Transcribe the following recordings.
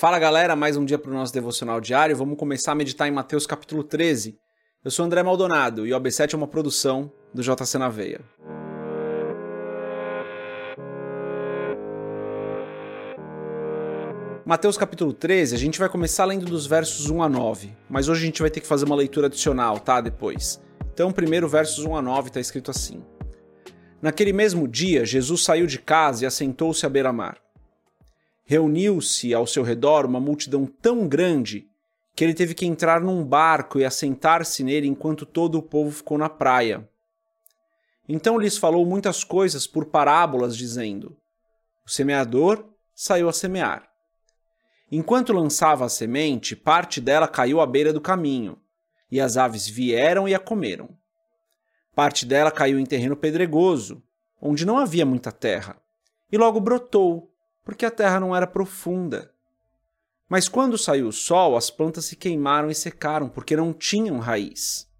Fala galera, mais um dia para o nosso devocional diário. Vamos começar a meditar em Mateus capítulo 13. Eu sou André Maldonado e o AB7 é uma produção do JC na Veia. Mateus capítulo 13, a gente vai começar lendo dos versos 1 a 9, mas hoje a gente vai ter que fazer uma leitura adicional, tá? Depois. Então, primeiro, versos 1 a 9 está escrito assim: Naquele mesmo dia, Jesus saiu de casa e assentou-se à beira-mar. Reuniu-se ao seu redor uma multidão tão grande que ele teve que entrar num barco e assentar-se nele enquanto todo o povo ficou na praia. Então lhes falou muitas coisas por parábolas, dizendo: O semeador saiu a semear. Enquanto lançava a semente, parte dela caiu à beira do caminho, e as aves vieram e a comeram. Parte dela caiu em terreno pedregoso, onde não havia muita terra, e logo brotou, porque a terra não era profunda. Mas quando saiu o sol, as plantas se queimaram e secaram, porque não tinham raiz.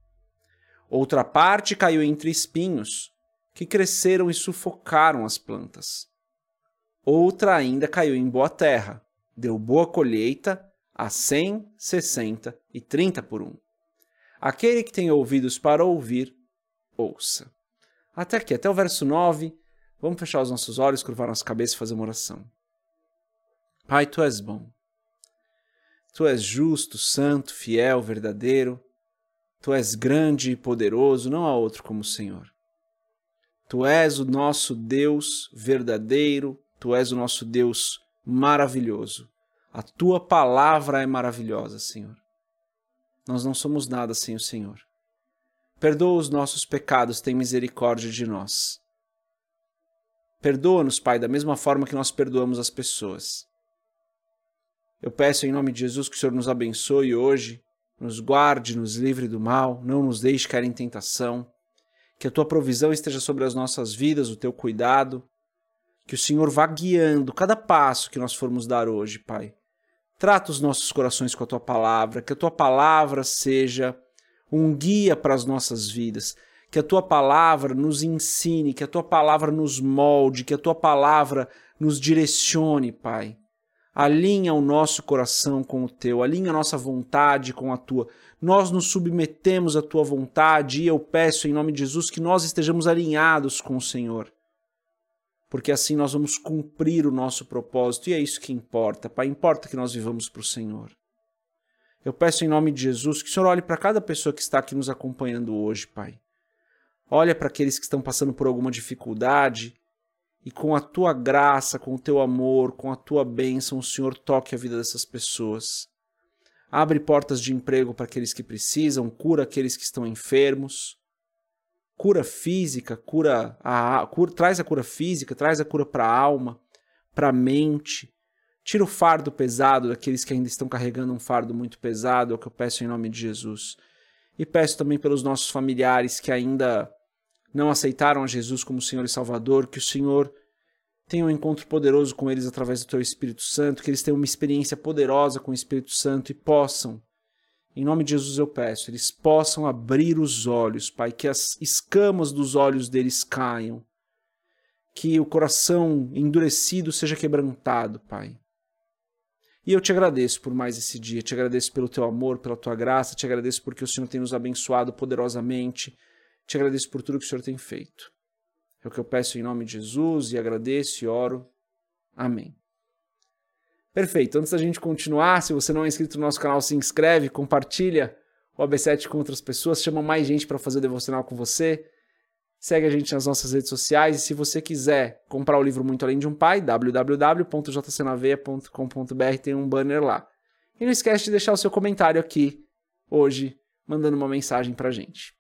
Outra parte caiu entre espinhos, que cresceram e sufocaram as plantas. Outra ainda caiu em boa terra, deu boa colheita a cem, sessenta e trinta por um. Aquele que tem ouvidos para ouvir, ouça. Até aqui, até o verso 9. Vamos fechar os nossos olhos, curvar nossa cabeça e fazer uma oração. Pai, tu és bom. Tu és justo, santo, fiel, verdadeiro. Tu és grande e poderoso, não há outro como o Senhor. Tu és o nosso Deus verdadeiro, tu és o nosso Deus maravilhoso. A tua palavra é maravilhosa, Senhor. Nós não somos nada sem o Senhor. Perdoa os nossos pecados, tem misericórdia de nós. Perdoa-nos, Pai, da mesma forma que nós perdoamos as pessoas. Eu peço em nome de Jesus que o Senhor nos abençoe hoje, nos guarde, nos livre do mal, não nos deixe cair em tentação, que a tua provisão esteja sobre as nossas vidas, o teu cuidado, que o Senhor vá guiando cada passo que nós formos dar hoje, Pai. Trata os nossos corações com a tua palavra, que a tua palavra seja um guia para as nossas vidas. Que a tua palavra nos ensine, que a tua palavra nos molde, que a tua palavra nos direcione, Pai. Alinha o nosso coração com o teu, alinha a nossa vontade com a tua. Nós nos submetemos à tua vontade e eu peço em nome de Jesus que nós estejamos alinhados com o Senhor. Porque assim nós vamos cumprir o nosso propósito e é isso que importa, Pai. Importa que nós vivamos para o Senhor. Eu peço em nome de Jesus que o Senhor olhe para cada pessoa que está aqui nos acompanhando hoje, Pai. Olha para aqueles que estão passando por alguma dificuldade e com a tua graça, com o teu amor, com a tua bênção, o Senhor toque a vida dessas pessoas. Abre portas de emprego para aqueles que precisam, cura aqueles que estão enfermos. Cura física, cura a cura, traz a cura física, traz a cura para a alma, para a mente, Tira o fardo pesado daqueles que ainda estão carregando um fardo muito pesado, é o que eu peço em nome de Jesus. E peço também pelos nossos familiares que ainda não aceitaram a Jesus como Senhor e Salvador, que o Senhor tenha um encontro poderoso com eles através do Teu Espírito Santo, que eles tenham uma experiência poderosa com o Espírito Santo e possam, em nome de Jesus eu peço, eles possam abrir os olhos, Pai, que as escamas dos olhos deles caiam, que o coração endurecido seja quebrantado, Pai. E eu te agradeço por mais esse dia, te agradeço pelo teu amor, pela tua graça, te agradeço porque o Senhor tem nos abençoado poderosamente, te agradeço por tudo que o Senhor tem feito. É o que eu peço em nome de Jesus e agradeço e oro. Amém. Perfeito. Antes da gente continuar, se você não é inscrito no nosso canal, se inscreve, compartilha o AB7 com outras pessoas, chama mais gente para fazer o devocional com você. Segue a gente nas nossas redes sociais e se você quiser comprar o livro Muito Além de um Pai, www.jcnaveia.com.br tem um banner lá. E não esquece de deixar o seu comentário aqui hoje, mandando uma mensagem pra gente.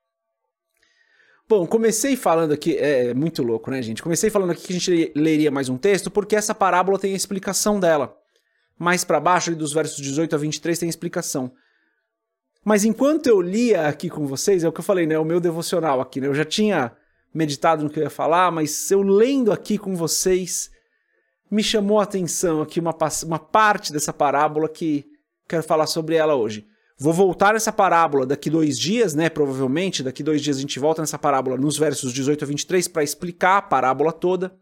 Bom, comecei falando aqui, é, é muito louco, né, gente? Comecei falando aqui que a gente leria mais um texto porque essa parábola tem a explicação dela. Mais para baixo, dos versos 18 a 23, tem a explicação. Mas enquanto eu lia aqui com vocês, é o que eu falei, né? O meu devocional aqui, né? Eu já tinha meditado no que eu ia falar, mas eu lendo aqui com vocês, me chamou a atenção aqui uma, uma parte dessa parábola que quero falar sobre ela hoje. Vou voltar nessa parábola daqui dois dias, né? Provavelmente, daqui dois dias a gente volta nessa parábola nos versos 18 a 23 para explicar a parábola toda.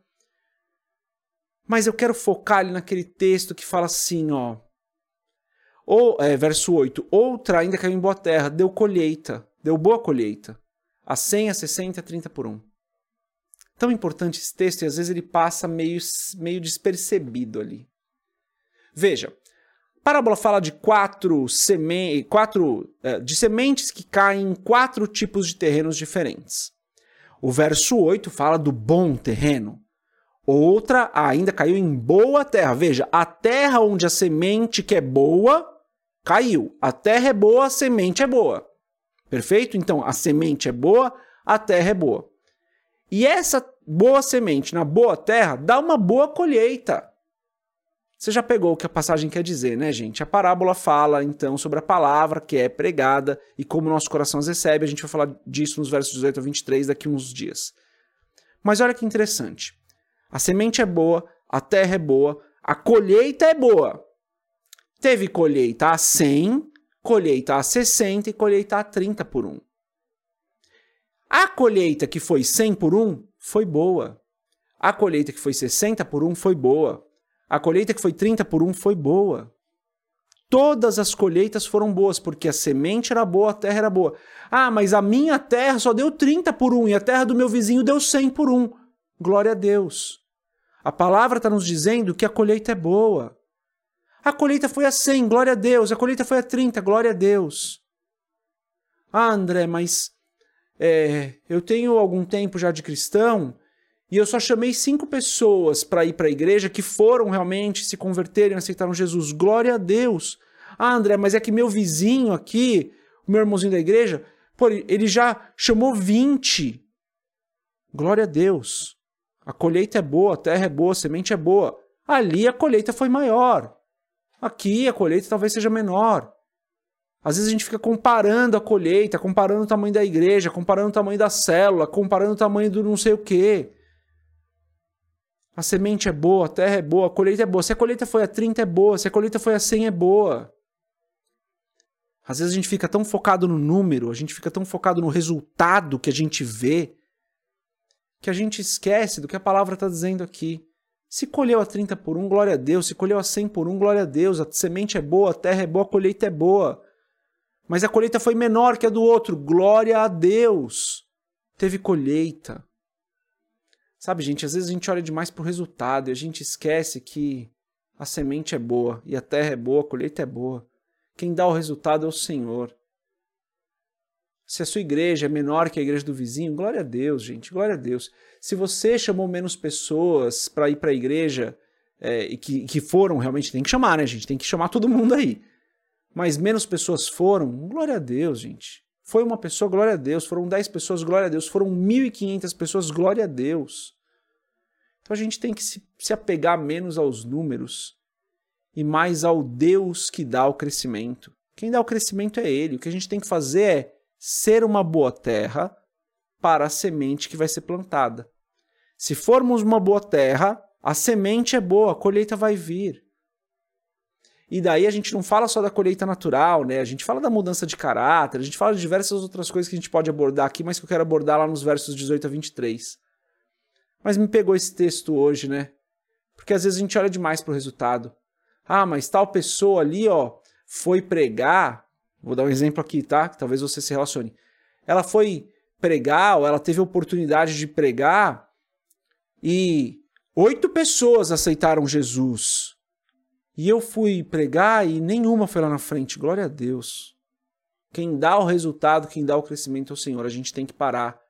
Mas eu quero focar ali naquele texto que fala assim, ó. Ou, é, verso 8, outra ainda caiu em boa terra, deu colheita, deu boa colheita. A 100, a 60, a 30 por um. Tão importante esse texto e às vezes ele passa meio, meio despercebido ali. Veja, parábola fala de quatro, seme... quatro é, de sementes que caem em quatro tipos de terrenos diferentes. O verso 8 fala do bom terreno. Outra ainda caiu em boa terra. Veja, a terra onde a semente que é boa caiu. A terra é boa, a semente é boa. Perfeito? Então, a semente é boa, a terra é boa. E essa boa semente na boa terra dá uma boa colheita. Você já pegou o que a passagem quer dizer, né, gente? A parábola fala, então, sobre a palavra que é pregada e como nosso coração as recebe. A gente vai falar disso nos versos 18 a 23 daqui a uns dias. Mas olha que interessante. A semente é boa, a terra é boa, a colheita é boa. Teve colheita a 100, colheita a 60 e colheita a 30 por 1. A colheita que foi 100 por 1 foi boa. A colheita que foi 60 por 1 foi boa. A colheita que foi 30 por 1 foi boa. Todas as colheitas foram boas, porque a semente era boa, a terra era boa. Ah, mas a minha terra só deu 30 por 1 e a terra do meu vizinho deu 100 por 1. Glória a Deus. A palavra está nos dizendo que a colheita é boa. A colheita foi a 100, glória a Deus. A colheita foi a 30, glória a Deus. Ah, André, mas é, eu tenho algum tempo já de cristão e eu só chamei cinco pessoas para ir para a igreja que foram realmente se converterem aceitaram Jesus. Glória a Deus. Ah, André, mas é que meu vizinho aqui, o meu irmãozinho da igreja, pô, ele já chamou 20. Glória a Deus. A colheita é boa, a terra é boa, a semente é boa. Ali a colheita foi maior. Aqui a colheita talvez seja menor. Às vezes a gente fica comparando a colheita, comparando o tamanho da igreja, comparando o tamanho da célula, comparando o tamanho do não sei o quê. A semente é boa, a terra é boa, a colheita é boa. Se a colheita foi a 30 é boa, se a colheita foi a 100 é boa. Às vezes a gente fica tão focado no número, a gente fica tão focado no resultado que a gente vê, que a gente esquece do que a palavra está dizendo aqui. Se colheu a 30 por 1, glória a Deus. Se colheu a 100 por 1, glória a Deus. A semente é boa, a terra é boa, a colheita é boa. Mas a colheita foi menor que a do outro, glória a Deus. Teve colheita. Sabe, gente, às vezes a gente olha demais pro resultado e a gente esquece que a semente é boa e a terra é boa, a colheita é boa. Quem dá o resultado é o Senhor. Se a sua igreja é menor que a igreja do vizinho, glória a Deus, gente, glória a Deus. Se você chamou menos pessoas para ir para a igreja é, e que, que foram, realmente tem que chamar, né, gente? Tem que chamar todo mundo aí. Mas menos pessoas foram, glória a Deus, gente. Foi uma pessoa, glória a Deus. Foram 10 pessoas, glória a Deus. Foram 1.500 pessoas, glória a Deus. Então a gente tem que se, se apegar menos aos números e mais ao Deus que dá o crescimento. Quem dá o crescimento é Ele. O que a gente tem que fazer é ser uma boa terra para a semente que vai ser plantada. Se formos uma boa terra, a semente é boa, a colheita vai vir. E daí a gente não fala só da colheita natural, né? A gente fala da mudança de caráter, a gente fala de diversas outras coisas que a gente pode abordar aqui, mas que eu quero abordar lá nos versos 18 a 23. Mas me pegou esse texto hoje, né? Porque às vezes a gente olha demais pro resultado. Ah, mas tal pessoa ali, ó, foi pregar. Vou dar um exemplo aqui, tá? Que talvez você se relacione. Ela foi pregar, ou ela teve a oportunidade de pregar, e oito pessoas aceitaram Jesus. E eu fui pregar e nenhuma foi lá na frente. Glória a Deus. Quem dá o resultado, quem dá o crescimento é o Senhor. A gente tem que parar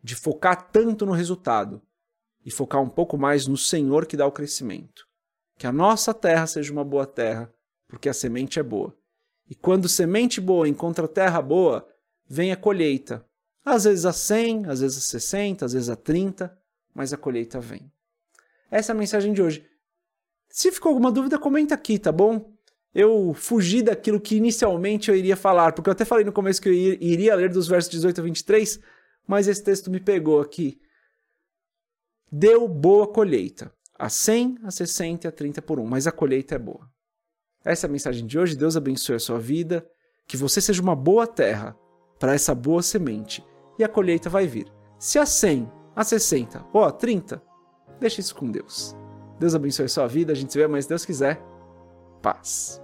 de focar tanto no resultado e focar um pouco mais no Senhor que dá o crescimento. Que a nossa terra seja uma boa terra, porque a semente é boa. E quando semente boa encontra terra boa, vem a colheita. Às vezes a 100, às vezes a 60, às vezes a 30, mas a colheita vem. Essa é a mensagem de hoje. Se ficou alguma dúvida, comenta aqui, tá bom? Eu fugi daquilo que inicialmente eu iria falar, porque eu até falei no começo que eu iria ler dos versos 18 a 23, mas esse texto me pegou aqui. Deu boa colheita. A 100, a 60 e a 30 por 1, mas a colheita é boa. Essa é a mensagem de hoje. Deus abençoe a sua vida. Que você seja uma boa terra para essa boa semente. E a colheita vai vir. Se a 100, a 60 ou a 30, deixe isso com Deus. Deus abençoe a sua vida. A gente se vê mais se Deus quiser. Paz.